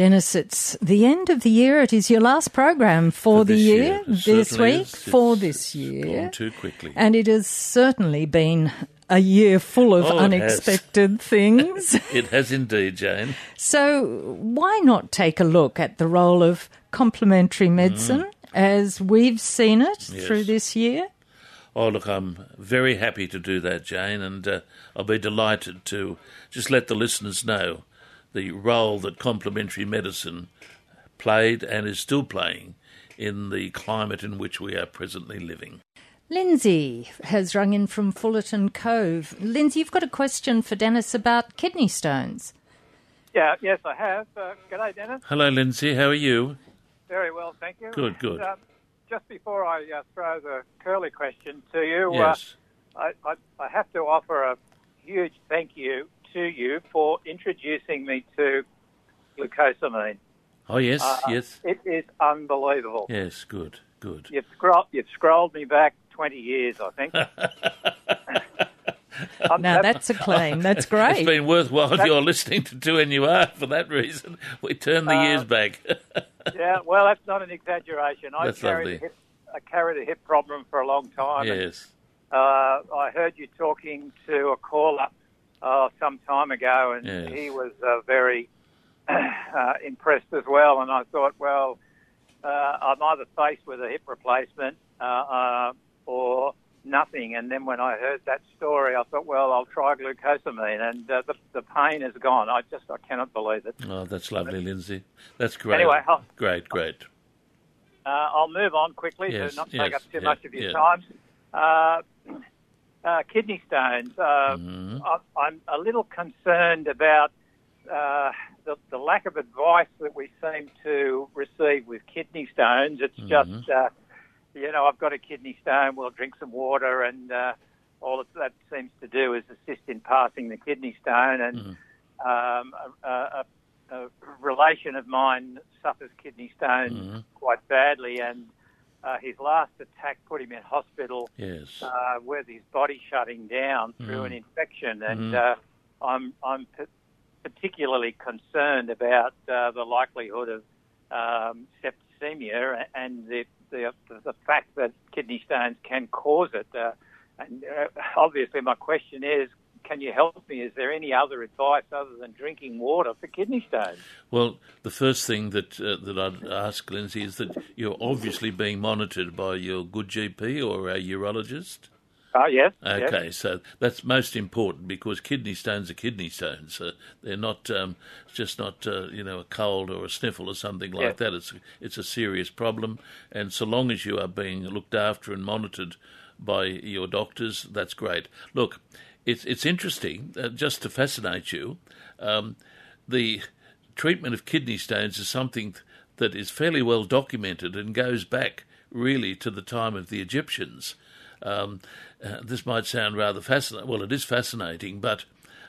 Dennis, it's the end of the year. It is your last program for, For the year, year. This week, is. for It's- this year. Too quickly. And it has certainly been a year full of Oh, it unexpected things. It has indeed, Jane. So, why not take a look at the role of complementary medicine as we've seen it Mm. Yes. through this year? Oh, look, I'm very happy to do that, Jane, and uh, I'll be delighted to just let the listeners know the role that complementary medicine played and is still playing in the climate in which we are presently living. Lindsay has rung in from Fullerton Cove. Lindsay, you've got a question for Dennis about kidney stones. Yeah, yes, I have. Uh, g'day, Dennis. Hello, Lindsay. How are you? Very well, thank you. Good, good. And, um, just before I uh, throw the curly question to you, Yes. uh, I, I, I have to offer a huge thank you to you for introducing me to glucosamine. Oh, yes, Uh, yes, It is unbelievable. yes. Good, good. You've, scroll, you've scrolled me back 20 years, I think. Now, that's a claim. That's great. It's been worthwhile you're listening to 2NUR for that reason. We turn the Uh, years back. yeah, well, that's not an exaggeration. I That's carried lovely. a hip, I carried a hip problem for a long time. and yes. Uh, I heard you talking to a caller uh, some time ago, and Yes. he was uh, very uh, impressed as well. And I thought, well, uh, I'm either faced with a hip replacement uh, uh, or nothing. And then when I heard that story, I thought, well, I'll try glucosamine, and uh, the, the pain is gone. I just I cannot believe it. Oh, that's lovely, Lindsay. That's great. Anyway, I'll- great, great. Uh, I'll move on quickly Yes, to not yes, take up too much of your time. Uh, kidney stones. Uh, Mhm. I, I'm a little concerned about uh, the, the lack of advice that we seem to receive with kidney stones. It's just, uh, you know, I've got a kidney stone, we'll drink some water, and uh, all that that seems to do is assist in passing the kidney stone. And um, a, a, a relation of mine suffers kidney stones quite badly, and uh, his last attack put him in hospital Yes. uh, with his body shutting down through Mm. an infection, and Mhm. uh, I'm I'm p- particularly concerned about uh, the likelihood of um, septicemia and the, the the fact that kidney stones can cause it. Uh, and uh, obviously, my question is. Can you help me? Is there any other advice other than drinking water for kidney stones? Well, the first thing that uh, that I'd ask Lindsay is that you're obviously being monitored by your good GP or a urologist. Oh, yes. yes. Okay, so that's most important because kidney stones are kidney stones. Uh, they're not um, just not uh, you know a cold or a sniffle or something like Yeah. that. It's it's a serious problem, and so long as you are being looked after and monitored by your doctors, that's great. Look, it's it's interesting uh, just to fascinate you. Um, the treatment of kidney stones is something that is fairly well documented and goes back really to the time of the Egyptians. Um, uh, this might sound rather fascinating. Well, it is fascinating, but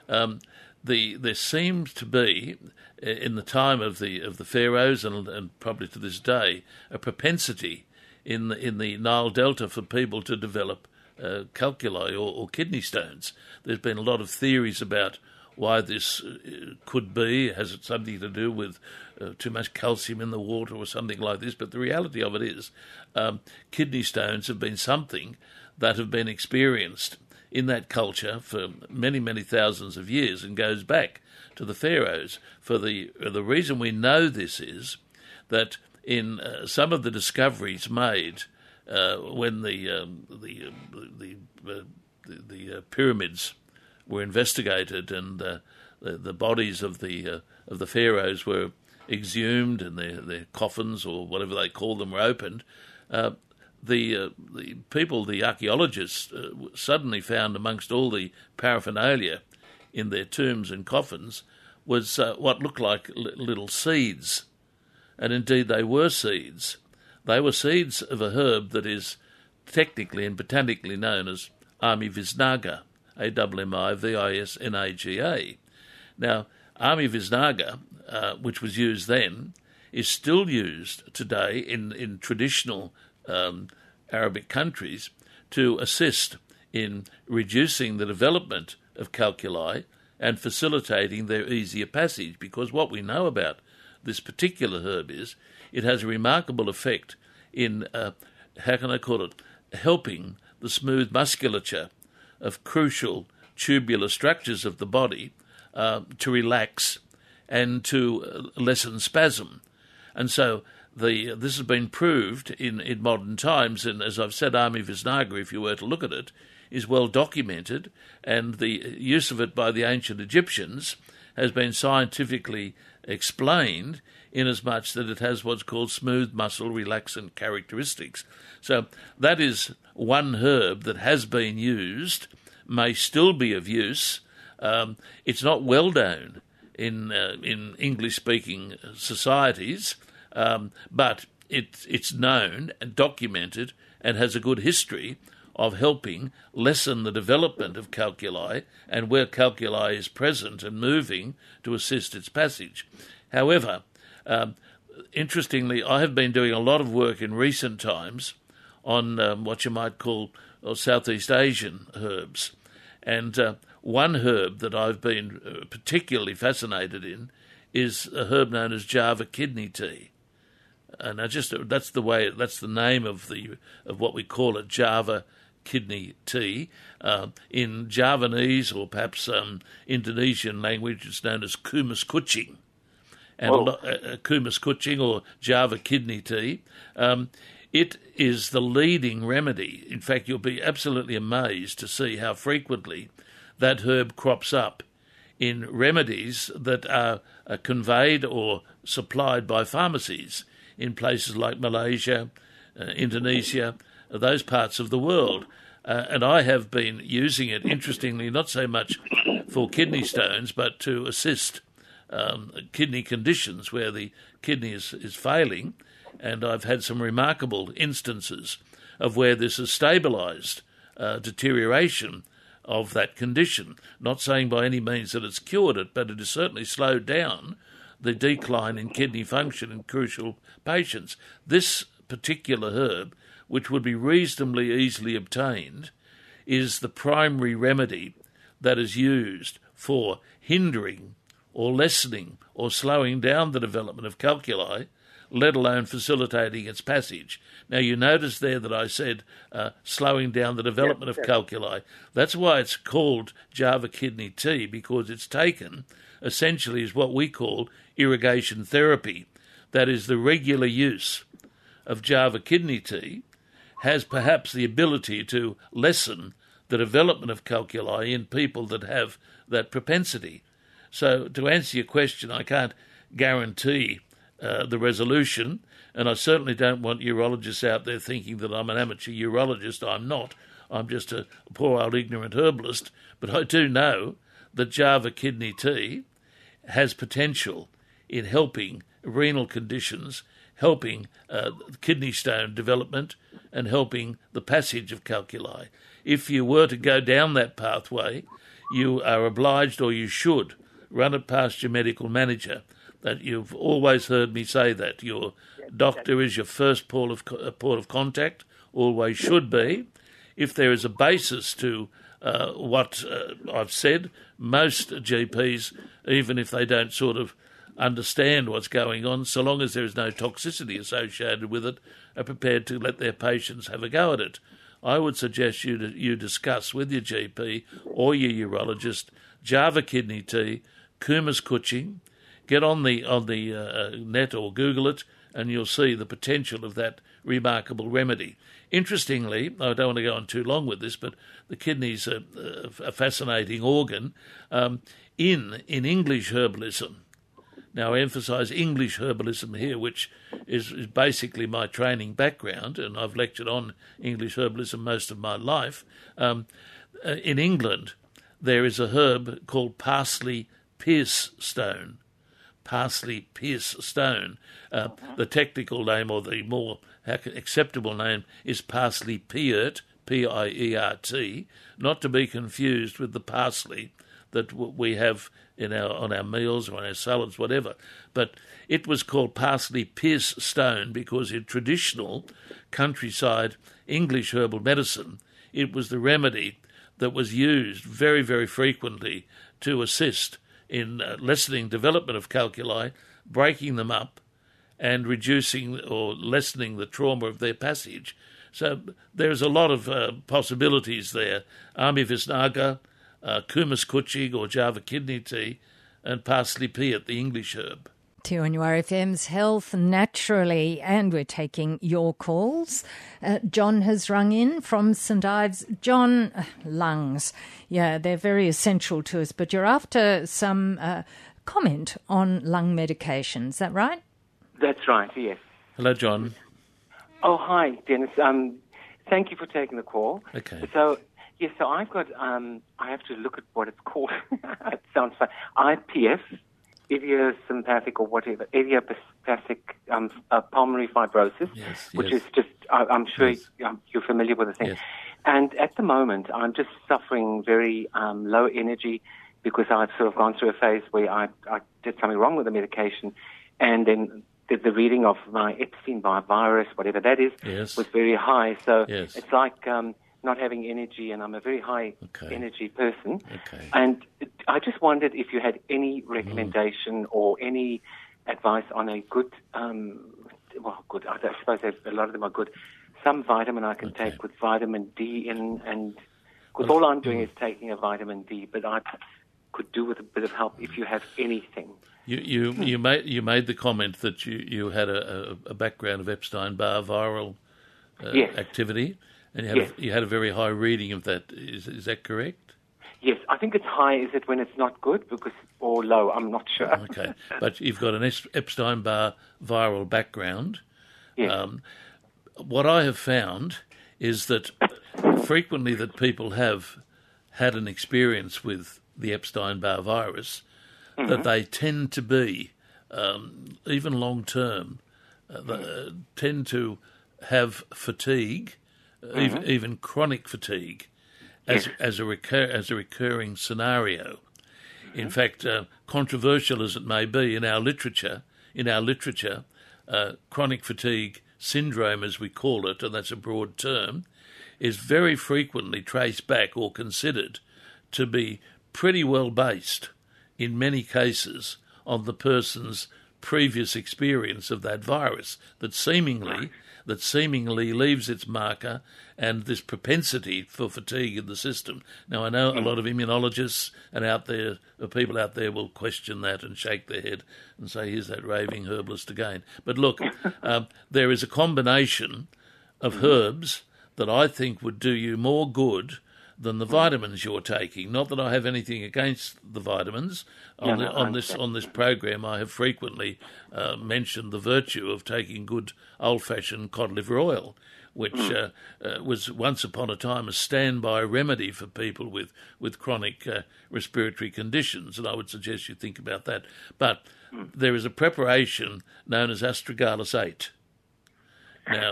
um, the there seems to be uh, in the time of the of the pharaohs and, and probably to this day a propensity in the, in the Nile Delta for people to develop uh, calculi or, or kidney stones. There's been a lot of theories about why this uh, could be. Has it something to do with uh, too much calcium in the water or something like this? But the reality of it is, um, kidney stones have been something that have been experienced in that culture for many, many thousands of years and goes back to the pharaohs. For the the reason we know this is that in uh, some of the discoveries made uh, when the um, the uh, the uh, the, the uh, pyramids were investigated and uh, the, the bodies of the uh, of the pharaohs were exhumed and their their coffins or whatever they call them were opened. The the people, the archaeologists, suddenly found amongst all the paraphernalia in their tombs and coffins was what looked like li- little seeds, and indeed they were seeds. They were seeds of a herb that is technically and botanically known as Ammi visnaga, A-W-M-I-V-I-S-N-A-G-A. Now, Ammi visnaga, uh, which was used then, is still used today in, in traditional um, Arabic countries to assist in reducing the development of calculi and facilitating their easier passage. Because what we know about this particular herb is, it has a remarkable effect in, uh, how can I call it, helping the smooth musculature of crucial tubular structures of the body uh, to relax and to uh, lessen spasm. And so the this has been proved in, in modern times, and as I've said, Ammi Visnaga, if you were to look at it, is well documented, and the use of it by the ancient Egyptians has been scientifically explained inasmuch that it has what's called smooth muscle relaxant characteristics. So that is one herb that has been used, may still be of use. Um, it's not well known in uh, in English speaking societies, um, but it, it's known and documented and has a good history of helping lessen the development of calculi and where calculi is present and moving to assist its passage. However, um, interestingly, I have been doing a lot of work in recent times on um, what you might call uh, Southeast Asian herbs. And uh, one herb that I've been uh, particularly fascinated in is a herb known as Java kidney tea. And I just that's the way that's the name of the of what we call it Java kidney tea. Uh, in Javanese or perhaps um, Indonesian language, it's known as kumis kucing and well, uh, kumis kucing or Java kidney tea. Um, it is the leading remedy. In fact, you'll be absolutely amazed to see how frequently that herb crops up in remedies that are, are conveyed or supplied by pharmacies in places like Malaysia, uh, Indonesia, those parts of the world. Uh, and I have been using it, interestingly, not so much for kidney stones, but to assist um, kidney conditions where the kidney is, is failing. And I've had some remarkable instances of where this has stabilised uh, deterioration of that condition. Not saying by any means that it's cured it, but it has certainly slowed down the decline in kidney function in crucial patients. This particular herb, which would be reasonably easily obtained, is the primary remedy that is used for hindering or lessening or slowing down the development of calculi, let alone facilitating its passage. Now, you notice there that I said uh, slowing down the development of calculi. That's why it's called Java kidney tea, because it's taken essentially as what we call irrigation therapy. That is, the regular use of Java kidney tea has perhaps the ability to lessen the development of calculi in people that have that propensity. So, to answer your question, I can't guarantee uh, the resolution, and I certainly don't want urologists out there thinking that I'm an amateur urologist. I'm not. I'm just a poor old ignorant herbalist. But I do know that Java kidney tea has potential in helping renal conditions, helping uh, kidney stone development, and helping the passage of calculi. If you were to go down that pathway, you are obliged or you should run it past your medical manager. That you've always heard me say that your doctor is your first port of uh, port of contact, always should be. If there is a basis to uh, what uh, I've said, most GPs, even if they don't sort of understand what's going on, so long as there is no toxicity associated with it, are prepared to let their patients have a go at it. I would suggest you you discuss with your GP or your urologist Java kidney tea Kumis Kucing. Get on the on the uh, net or Google it, and you'll see the potential of that remarkable remedy. Interestingly, I don't want to go on too long with this, but the kidney's a, a fascinating organ. Um, in in English herbalism, now I emphasise English herbalism here, which is, is basically my training background, and I've lectured on English herbalism most of my life. Um, uh, in England, there is a herb called parsley Pierce stone, parsley Pierce stone. Uh, the technical name, or the more acceptable name, is parsley piert, P I E R T, not to be confused with the parsley that we have in our on our meals or on our salads, whatever. But it was called parsley Pierce stone because in traditional countryside English herbal medicine, it was the remedy that was used very, very frequently to assist in uh, lessening development of calculi, breaking them up and reducing or lessening the trauma of their passage. So there's a lot of uh, possibilities there. Ammi Visnaga, uh, Kumis Kucing or Java kidney tea, and parsley pea peat, the English herb. 2NUR FM's Health Naturally, and we're taking your calls. Uh, John has rung in from St Ives. John, uh, lungs, yeah, they're very essential to us, but you're after some uh, comment on lung medication, is that right? That's right, yes. Hello, John. Oh, hi, Dennis. Um, thank you for taking the call. Okay. So, yes, so I've got, um, I have to look at what it's called. it sounds fun. IPF, idiosympathic or whatever, idiopathic um, uh, pulmonary fibrosis, yes, which yes. is just, I, am sure Yes. um, you're familiar with the thing. And at the moment, I'm just suffering very um, low energy because I've sort of gone through a phase where I, I did something wrong with the medication, and then the, the reading of my Epstein-Barr virus, whatever that is, was very high. So Yes. it's like um, not having energy, and I'm a very high Okay. energy person. Okay. And I just wondered if you had any recommendation or any advice on a good, um, well, good. I suppose a lot of them are good. Some vitamin I can Okay. take with vitamin D in, and because all I'm doing is taking a vitamin D, but I could do with a bit of help if you have anything. You you you made you made the comment that you, you had a, a, a background of Epstein Barr viral uh, Yes. activity, and you had Yes. a, you had a very high reading of that. Is is that correct? Yes, I think it's high. Is it when it's not good? Because or low? I'm not sure. Okay, but you've got an Epstein Barr viral background. Yes. Um, what I have found is that frequently that people have had an experience with the Epstein Barr virus, that they tend to be, um, even long term, uh, uh, tend to have fatigue, uh, even, even chronic fatigue, as as a recur, as a recurring scenario. In fact, uh, controversial as it may be in our literature, in our literature, uh, chronic fatigue syndrome, as we call it, and that's a broad term, is very frequently traced back or considered to be pretty well based, in many cases, on the person's previous experience of that virus that seemingly that seemingly leaves its marker and this propensity for fatigue in the system. Now I know a lot of immunologists and out there uh, people out there will question that and shake their head and say, "Here's that raving herbalist again." But look, um, there is a combination of herbs that I think would do you more good than the vitamins you're taking. Not that I have anything against the vitamins. On, No, the, no, on this on this program, I have frequently uh, mentioned the virtue of taking good old-fashioned cod liver oil, which uh, uh, was once upon a time a standby remedy for people with with chronic uh, respiratory conditions, and I would suggest you think about that. But there is a preparation known as astragalus eight. Now,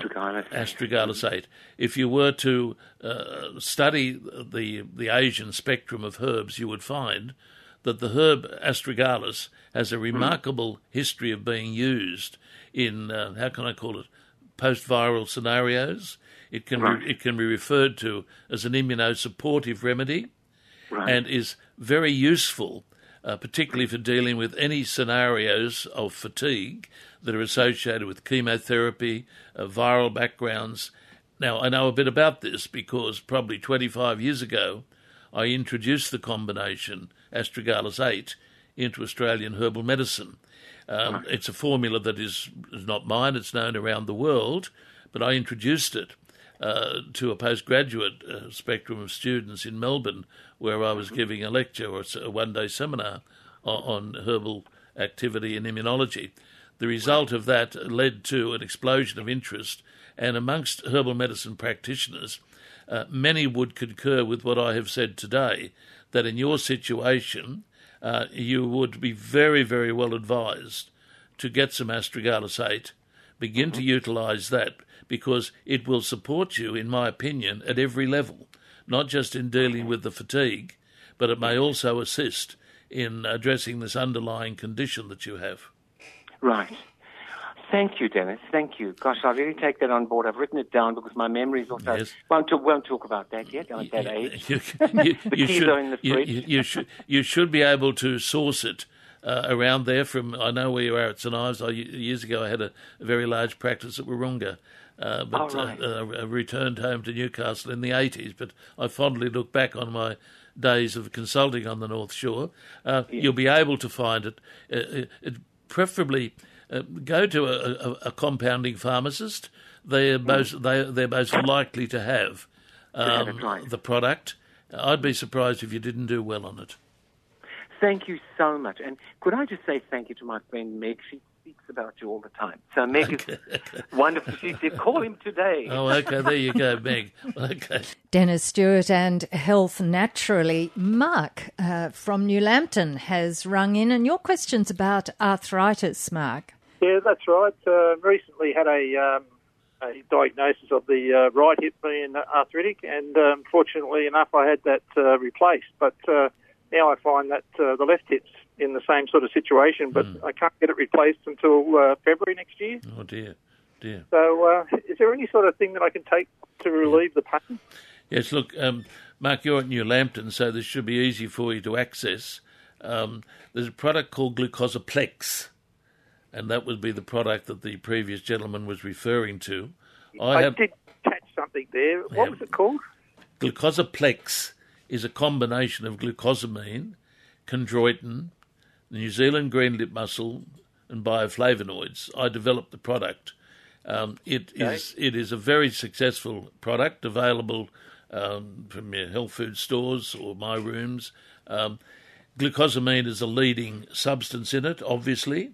8. If you were to uh, study the the Asian spectrum of herbs, you would find that the herb astragalus has a remarkable history of being used in uh, how can I call it post-viral scenarios. It can Right. be, it can be referred to as an immunosupportive remedy Right. and is very useful, uh, particularly for dealing with any scenarios of fatigue that are associated with chemotherapy, uh, viral backgrounds. Now, I know a bit about this because probably 25 years ago, I introduced the combination astragalus 8 into Australian herbal medicine. Um, It's a formula that is, is not mine, it's known around the world, but I introduced it uh, to a postgraduate uh, spectrum of students in Melbourne, where I was giving a lecture or a one day seminar on, on herbal activity and immunology. The result of that led to an explosion of interest, and amongst herbal medicine practitioners, uh, many would concur with what I have said today that in your situation, uh, you would be very, very well advised to get some astragalus 8, begin to utilise that because it will support you, in my opinion, at every level, not just in dealing with the fatigue, but it may also assist in addressing this underlying condition that you have. Right. Thank you, Dennis. Thank you. Gosh, I really take that on board. I've written it down because my memory is also. Yes. Won't, talk, won't talk about that yet. I'm at that age. You, you, you keys should, are in the you, fridge. you, you should you should be able to source it uh, around there. From I know where you are at St Ives. I, years ago, I had a, a very large practice at Wahroonga. Uh, but Oh, right. uh, uh, returned home to Newcastle in the 80s. But I fondly look back on my days of consulting on the North Shore. Uh, You'll be able to find it. Uh, it preferably uh, go to a, a, a compounding pharmacist. They're most they they're most likely to have have um, right. the product. I'd be surprised if you didn't do well on it. Thank you so much. And could I just say thank you to my friend Meg? She speaks about you all the time. So Meg is wonderful. She said, call him today. Oh, okay, there you go, Meg. Okay. Dennis Stewart and Health Naturally. Mark uh, from New Lambton has rung in, and your question's about arthritis, Mark. Yeah, that's right. Uh, recently had a, um, a diagnosis of the uh, right hip being arthritic, and um, fortunately enough, I had that uh, replaced. But uh, now I find that uh, the left hip's in the same sort of situation, but I can't get it replaced until uh, February next year. Oh dear, dear. So, uh, is there any sort of thing that I can take to relieve the pain? Yes, look, um, Mark, you're at New Lambton, so this should be easy for you to access. Um, there's a product called Glucosaplex, and that would be the product that the previous gentleman was referring to. I, have did catch something there. What Yeah. was it called? Glucosaplex is a combination of glucosamine, chondroitin, New Zealand green lip mussel, and bioflavonoids. I developed the product. Um, it is it is a very successful product available um, from your health food stores or my rooms. Um, glucosamine is a leading substance in it, obviously,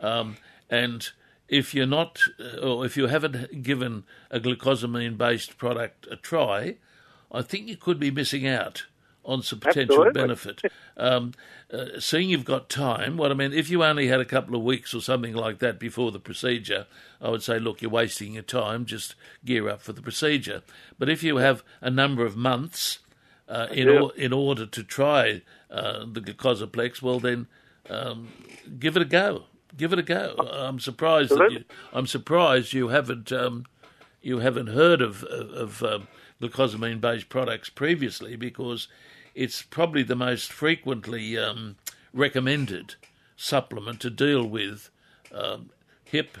um, and if you're not, uh, or if you haven't given a glucosamine-based product a try, I think you could be missing out on some potential Absolutely. benefit. Um, uh, seeing you've got time, what I mean, if you only had a couple of weeks or something like that before the procedure, I would say, look, you're wasting your time. Just gear up for the procedure. But if you have a number of months uh, in do. or, in order to try uh, the glucosaplex, well then um, give it a go. Give it a go. I'm surprised that you, I'm surprised you haven't um, you haven't heard of of, of um, glucosamine based products previously because it's probably the most frequently um, recommended supplement to deal with um, hip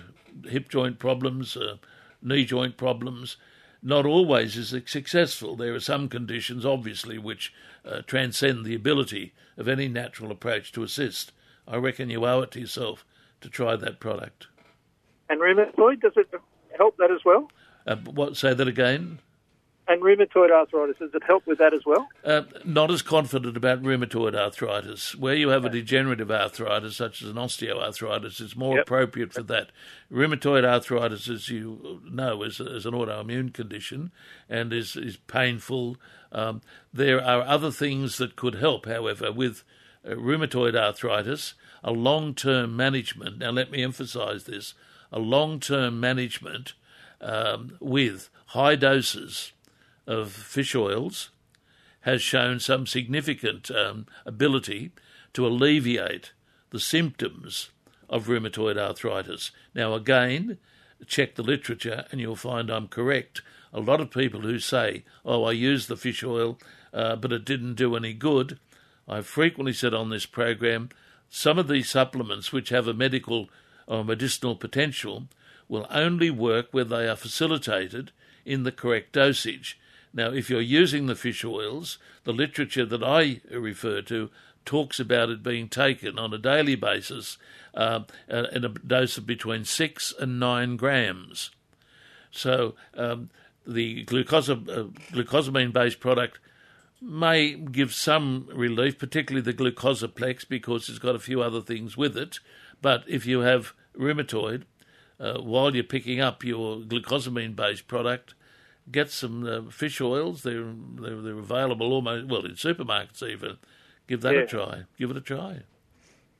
hip joint problems, uh, knee joint problems. Not always is it successful. There are some conditions, obviously, which uh, transcend the ability of any natural approach to assist. I reckon you owe it to yourself to try that product. And rheumatoid, does it help that as well? Uh, what? Say that again. And rheumatoid arthritis, does it help with that as well? Uh, not as confident about rheumatoid arthritis. Where you have a degenerative arthritis, such as an osteoarthritis, it's more Yep. appropriate for that. Rheumatoid arthritis, as you know, is, is an autoimmune condition and is, is painful. Um, there are other things that could help, however, with uh, rheumatoid arthritis, a long term management. Now, let me emphasize this a long term management um, with high doses of fish oils has shown some significant um, ability to alleviate the symptoms of rheumatoid arthritis. Now, again, check the literature and you'll find I'm correct. A lot of people who say, Oh, I used the fish oil, uh, but it didn't do any good. I've frequently said on this program some of these supplements which have a medical or medicinal potential will only work where they are facilitated in the correct dosage. Now, if you're using the fish oils, the literature that I refer to talks about it being taken on a daily basis uh, uh, in a dose of between six and nine grams. So um, the uh, glucosamine-based product may give some relief, particularly the glucosaplex, because it's got a few other things with it. But if you have rheumatoid, uh, while you're picking up your glucosamine-based product, get some uh, fish oils. They're, they're they're available almost well in supermarkets even. Give that Yeah. a try. Give it a try.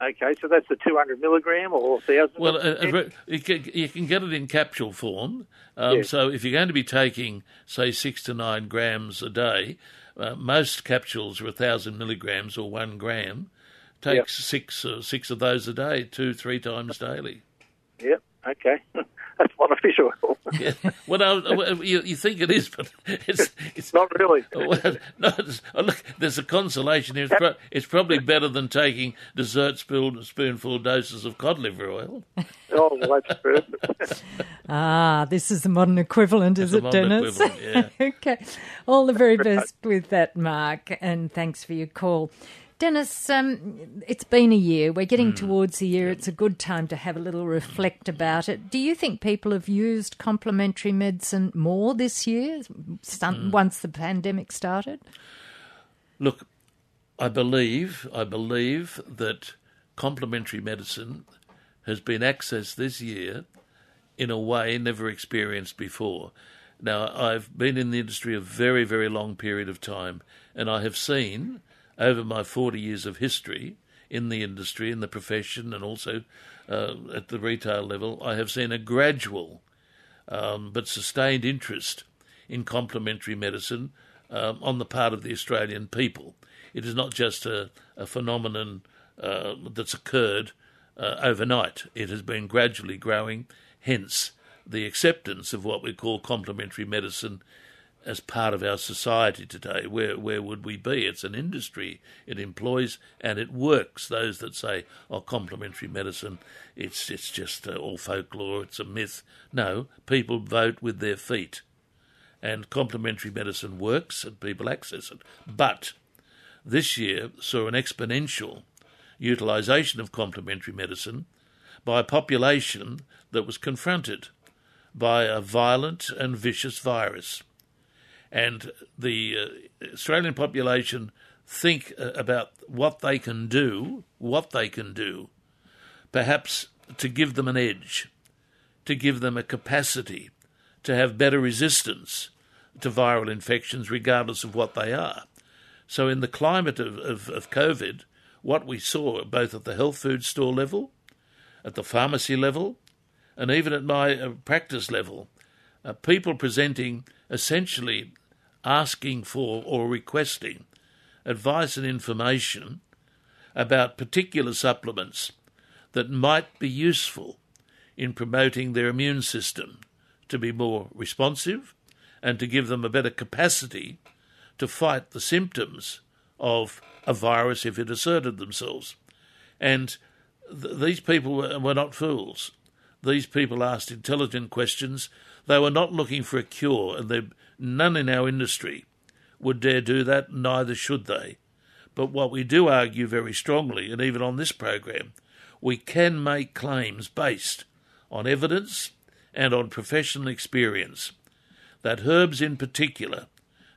Okay, so that's the 200 milligram or 1,000? Well, uh, uh, you can, get it in capsule form. Um, Yeah. So if you're going to be taking, say, six to nine grams a day, uh, most capsules are a thousand milligrams or one gram. Take Yep. six uh, six of those a day, two three times daily. Yep. Okay, that's not a fish oil. Yeah. Well, no, you, you think it is, but it's it's not really. Well, no, it's, oh, look, there's a consolation here. It's, pro- it's probably better than taking dessert spoon, spoonful doses of cod liver oil. Oh, well, that's true. Ah, this is the modern equivalent, is It's it, Dennis? equivalent, yeah. okay. All the very best with that, Mark, and thanks for your call. Dennis, um, it's been a year. We're getting Hmm. towards the year. It's a good time to have a little reflect about it. Do you think people have used complementary medicine more this year, Hmm. once the pandemic started? Look, I believe I believe that complementary medicine has been accessed this year in a way never experienced before. Now, I've been in the industry a very, very long period of time, and I have seen over my 40 years of history in the industry, in the profession, and also uh, at the retail level, I have seen a gradual um, but sustained interest in complementary medicine um, on the part of the Australian people. It is not just a, a phenomenon uh, that's occurred uh, overnight. It has been gradually growing, hence the acceptance of what we call complementary medicine as part of our society today. Where where would we be? It's an industry. It employs and it works. Those that say, "Oh, complementary medicine, it's it's just uh, all folklore. It's a myth." No, people vote with their feet, and complementary medicine works, and people access it. But this year saw an exponential utilisation of complementary medicine by a population that was confronted by a violent and vicious virus and the uh, Australian population think uh, about what they can do, what they can do, perhaps to give them an edge, to give them a capacity to have better resistance to viral infections, regardless of what they are. So, in the climate of, of, of COVID, what we saw both at the health food store level, at the pharmacy level, and even at my uh, practice level, uh, people presenting essentially asking for or requesting advice and information about particular supplements that might be useful in promoting their immune system to be more responsive and to give them a better capacity to fight the symptoms of a virus if it asserted themselves. And th- these people were, were not fools. These people asked intelligent questions. They were not looking for a cure, and they None in our industry would dare do that, neither should they. But what we do argue very strongly, and even on this program, we can make claims based on evidence and on professional experience that herbs in particular,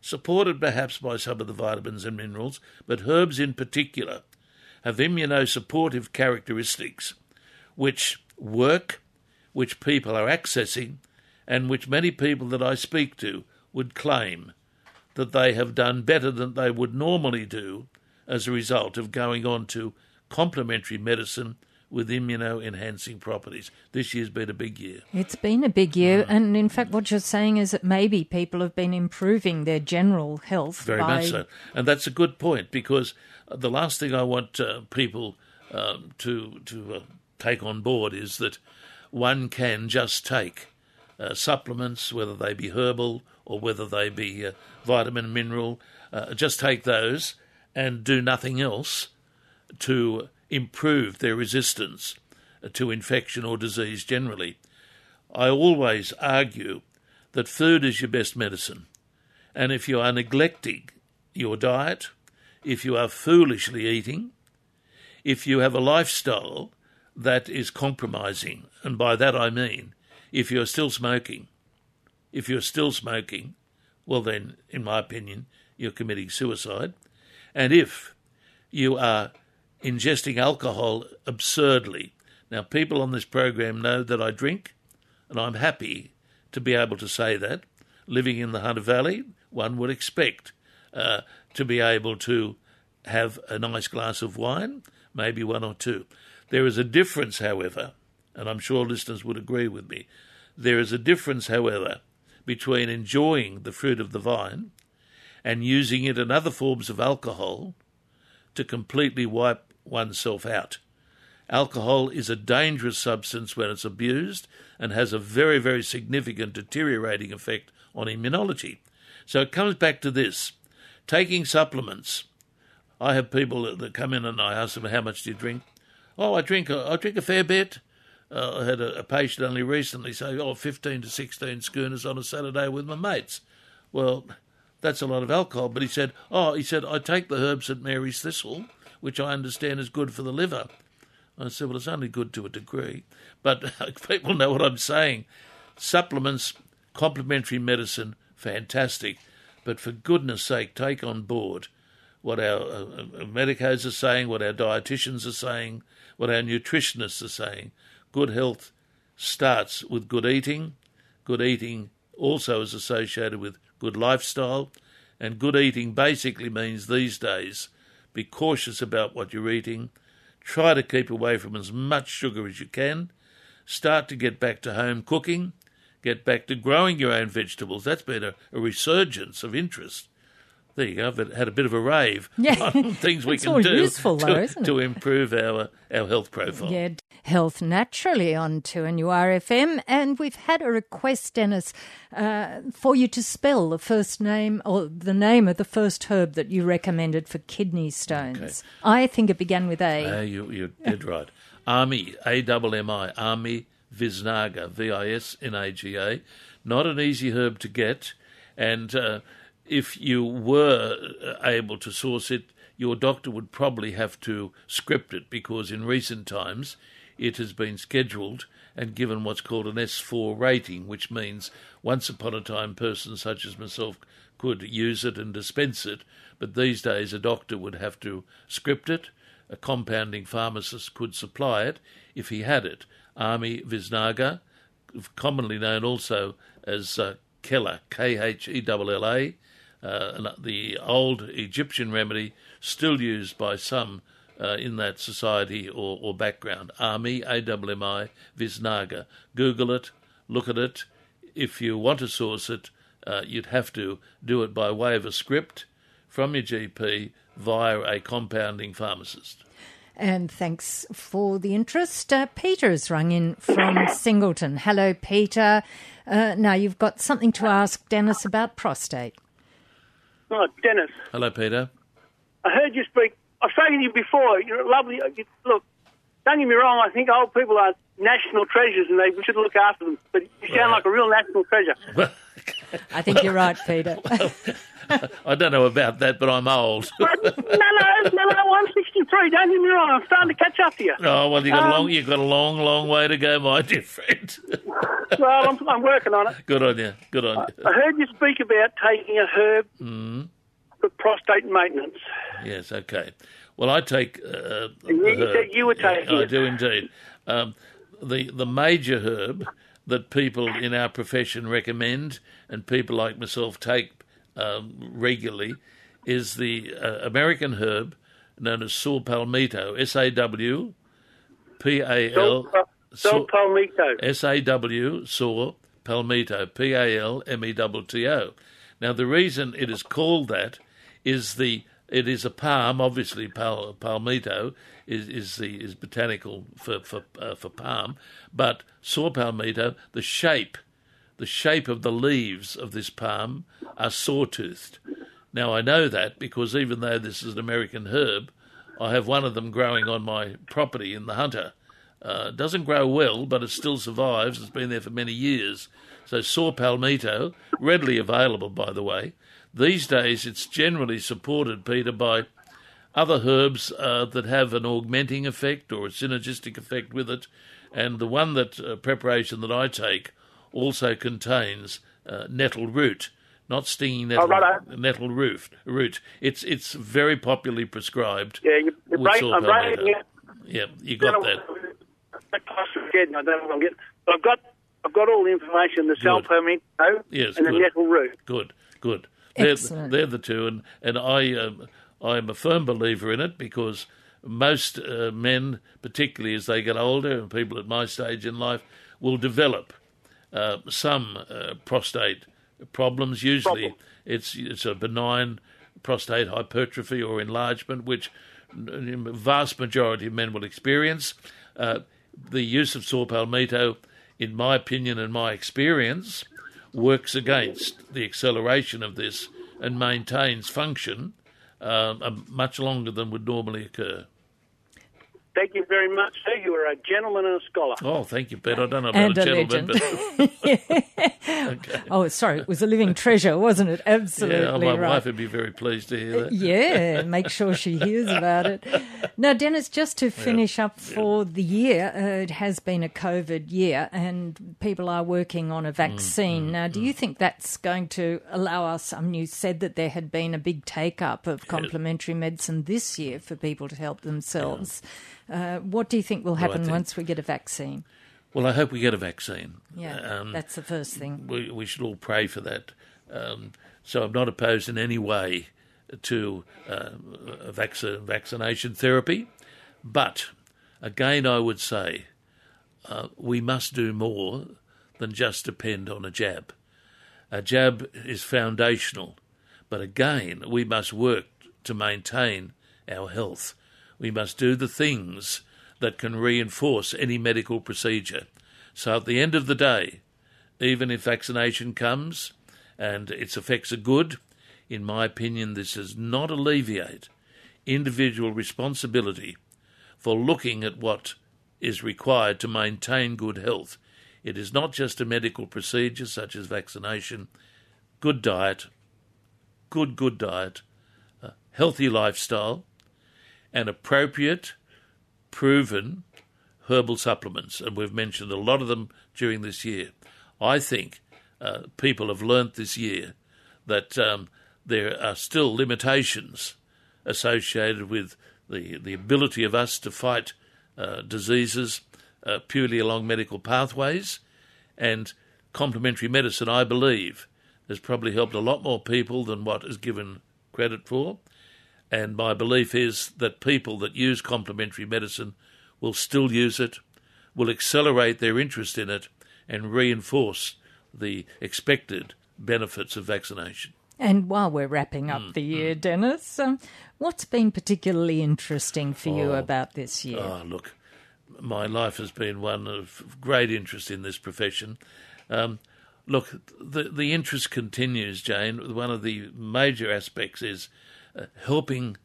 supported perhaps by some of the vitamins and minerals, but herbs in particular, have immunosupportive characteristics which work, which people are accessing, and which many people that I speak to would claim that they have done better than they would normally do as a result of going on to complementary medicine with immuno-enhancing properties. This year's been a big year. It's been a big year, and in fact, what you're saying is that maybe people have been improving their general health. Very by... much so, and that's a good point because the last thing I want uh, people um, to to uh, take on board is that one can just take uh, supplements, whether they be herbal or whether they be uh, vitamin, mineral, uh, just take those and do nothing else to improve their resistance to infection or disease generally. I always argue that food is your best medicine, and if you are neglecting your diet, if you are foolishly eating, if you have a lifestyle that is compromising, and by that I mean if you're still smoking, if you're still smoking, well, then, in my opinion, you're committing suicide. And if you are ingesting alcohol absurdly, now, people on this program know that I drink, and I'm happy to be able to say that. Living in the Hunter Valley, one would expect uh, to be able to have a nice glass of wine, maybe one or two. There is a difference, however, and I'm sure listeners would agree with me. There is a difference, however, between enjoying the fruit of the vine and using it in other forms of alcohol to completely wipe oneself out. Alcohol is a dangerous substance when it's abused and has a very, very significant deteriorating effect on immunology. So it comes back to this taking supplements. I have people that come in and I ask them, How much do you drink? Oh, I drink a, I drink a fair bit. Uh, I had a, a, patient only recently say, Oh, 15 to 16 schooners on a Saturday with my mates. Well, that's a lot of alcohol. But he said, Oh, he said, I take the herb St. Mary's thistle, which I understand is good for the liver. I said, Well, it's only good to a degree. But people know what I'm saying. Supplements, complementary medicine, fantastic. But for goodness sake, take on board what our uh, uh, medicos are saying, what our dietitians are saying, what our nutritionists are saying. Good health starts with good eating. Good eating also is associated with good lifestyle. And good eating basically means these days be cautious about what you're eating. Try to keep away from as much sugar as you can. Start to get back to home cooking. Get back to growing your own vegetables. That's been a, a resurgence of interest there you go. I've had a bit of a rave yeah. on things we can do useful, though, to, to, improve our our health profile. Yeah, health naturally on 2NUR FM, and we've had a request, Dennis, uh, for you to spell the first name or the name of the first herb that you recommended for kidney stones. Okay. I think it began with A. Uh, you, you're dead right. Ammi, A double M I, Ammi Visnaga, V I S N A G A. Not an easy herb to get, and uh, if you were able to source it, your doctor would probably have to script it because in recent times it has been scheduled and given what's called an S4 rating, which means once upon a time persons such as myself could use it and dispense it, but these days a doctor would have to script it. A compounding pharmacist could supply it if he had it. Ammi Visnaga, commonly known also as uh, Khella, K H E L L A, uh, the old Egyptian remedy still used by some uh, in that society or, or background. Ammi, A-W-M-I, Visnaga. Google it, look at it. If you want to source it, uh, you'd have to do it by way of a script from your GP via a compounding pharmacist. And thanks for the interest. Uh, Peter's rung in from Singleton. Hello, Peter. Uh, now, you've got something to ask Dennis about prostate. Oh, Dennis. Hello, Peter. I heard you speak. I've spoken to you before. You're a lovely. Uh, look, don't get me wrong. I think old people are national treasures, and they we should look after them. But you sound like a real national treasure. I think you're right, Peter. I don't know about that, but I'm old. no, no, no, no, I'm 63. Don't get me wrong. I'm starting to catch up to you. Oh well, you got um, a long, you got a long, long way to go, my dear friend. well, I'm, I'm, working on it. Good on you. Good on you. I heard you speak about taking a herb mm. for prostate maintenance. Yes. Okay. Well, I take. Uh, you, said you were taking. Yeah, I do indeed. Um, the the major herb that people in our profession recommend, and people like myself take um, regularly, is the uh, American herb known as saw palmetto, S A W P A L. Saw palmetto. S A W saw palmetto, P A L M E T T O. Now the reason it is called that is the it is a palm, obviously pal, palmetto is is the is botanical for for uh, for palm, but saw palmetto the shape the shape of the leaves of this palm are sawtoothed. Now I know that because even though this is an American herb, I have one of them growing on my property in the Hunter. Uh, doesn't grow well, but it still survives. It's been there for many years. So saw palmetto, readily available, by the way. These days, it's generally supported, Peter, by other herbs uh, that have an augmenting effect or a synergistic effect with it. And the one that uh, preparation that I take also contains uh, nettle root, not stinging nettle, oh, nettle root. Root. It's it's very popularly prescribed. Yeah, you, you're right. I'm writing it. Yeah, you got that. I don't know get. But I've got I've got all the information. The cell permit, yes, and good. the nettle root. Good, good. They're, they're the two, and and I um, I'm a firm believer in it because most uh, men, particularly as they get older, and people at my stage in life, will develop uh, some uh, prostate problems. Usually, Problem. it's it's a benign prostate hypertrophy or enlargement, which vast majority of men will experience. Uh, the use of saw palmetto, in my opinion and my experience, works against the acceleration of this and maintains function um, much longer than would normally occur. Thank you very much, sir. You are a gentleman and a scholar. Oh, thank you, Pete. I don't know about And a a gentleman, legend. but okay. Oh, sorry, it was a living treasure, wasn't it? Absolutely. Yeah, Absolutely my right. wife would be very pleased to hear that. Yeah, make sure she hears about it. Now, Dennis, just to finish up for the year, uh, it has been a COVID year and people are working on a Mm, vaccine. now, do you think that's going to allow us? I mean, you said that there had been a big take up of complementary medicine this year for people to help themselves. Uh, what do you think will happen think- once we get a vaccine? Well, I hope we get a vaccine. Yeah, Um, that's the first thing. we, we should all pray for that. Um, so I'm not opposed in any way to uh, vac- vaccination therapy, but again, I would say uh, we must do more than just depend on a jab. A jab is foundational, but again, we must work to maintain our health. We must do the things that can reinforce any medical procedure. So at the end of the day, even if vaccination comes and its effects are good, in my opinion, this does not alleviate individual responsibility for looking at what is required to maintain good health. It is not just a medical procedure such as vaccination, good diet, good, good diet, healthy lifestyle, and appropriate, proven herbal supplements. And we've mentioned a lot of them during this year. I think uh, people have learnt this year that um, there are still limitations associated with the, the ability of us to fight uh, diseases uh, purely along medical pathways. And complementary medicine, I believe, has probably helped a lot more people than what is given credit for. And my belief is that people that use complementary medicine will still use it, will accelerate their interest in it, and reinforce the expected benefits of vaccination. And while we're wrapping up the year, Dennis, um, what's been particularly interesting for you about this year? Oh, look, my life has been one of great interest in this profession. Um, look, the the interest continues, Jane. One of the major aspects is uh, helping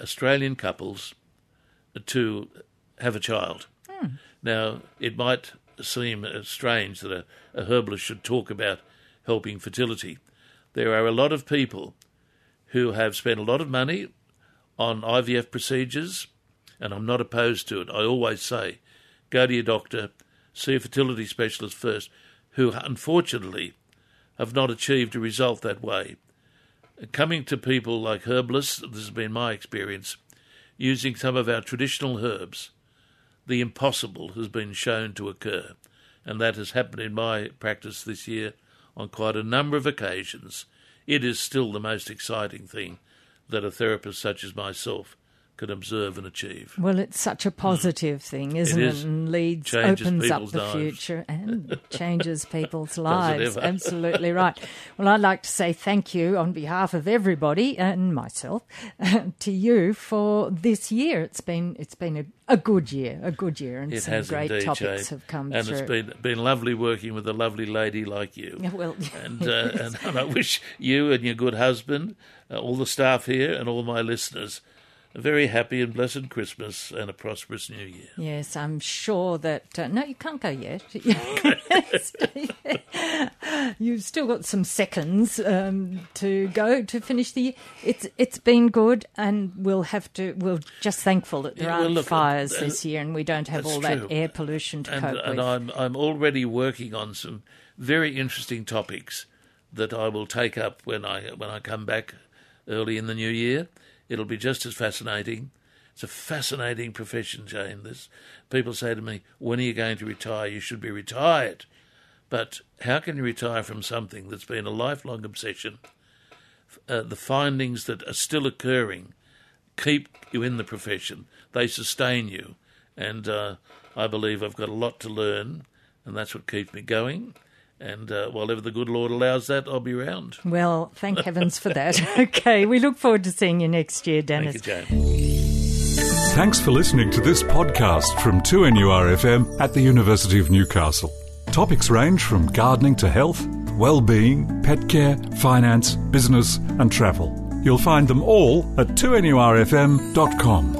Australian couples to have a child. Now, it might seem strange that a, a herbalist should talk about helping fertility. There are a lot of people who have spent a lot of money on IVF procedures, and I'm not opposed to it. I always say, go to your doctor, see a fertility specialist first, who unfortunately have not achieved a result that way. Coming to people like herbalists, this has been my experience, using some of our traditional herbs, the impossible has been shown to occur, and that has happened in my practice this year on quite a number of occasions. It is still the most exciting thing that a therapist such as myself can observe and achieve. Well, it's such a positive thing, isn't it? is. And leads, Changes opens up the lives. future and changes people's lives. Absolutely right. Well, I'd like to say thank you on behalf of everybody and myself to you for this year. It's been it's been a, a good year, a good year, and It some great indeed, topics Jane. have come and through. And it's been been lovely working with a lovely lady like you. Well, and, uh, and, and I wish you and your good husband, uh, all the staff here, and all my listeners a very happy and blessed Christmas and a prosperous New Year. Yes, I'm sure that. Uh, no, you can't go yet. You've still got some seconds um, to go to finish the year. It's it's been good, and we'll have to. We're just thankful that there Yeah, well, aren't look, fires uh, this year, and we don't have all true. that air pollution to and, cope and with. And I'm I'm already working on some very interesting topics that I will take up when I when I come back early in the new year. It'll be just as fascinating. It's a fascinating profession, Jane. This people say to me, "When are you going to retire? You should be retired." But how can you retire from something that's been a lifelong obsession? Uh, the findings that are still occurring keep you in the profession. They sustain you, and uh, I believe I've got a lot to learn, and that's what keeps me going. And uh, while ever the good Lord allows that, I'll be around. well, thank heavens for that. okay, we look forward to seeing you next year, Dennis. Thank you, Jane. Thanks for listening to this podcast from 2NURFM at the University of Newcastle. Topics range from gardening to health, well-being, pet care, finance, business and travel. You'll find them all at 2NURFM.com.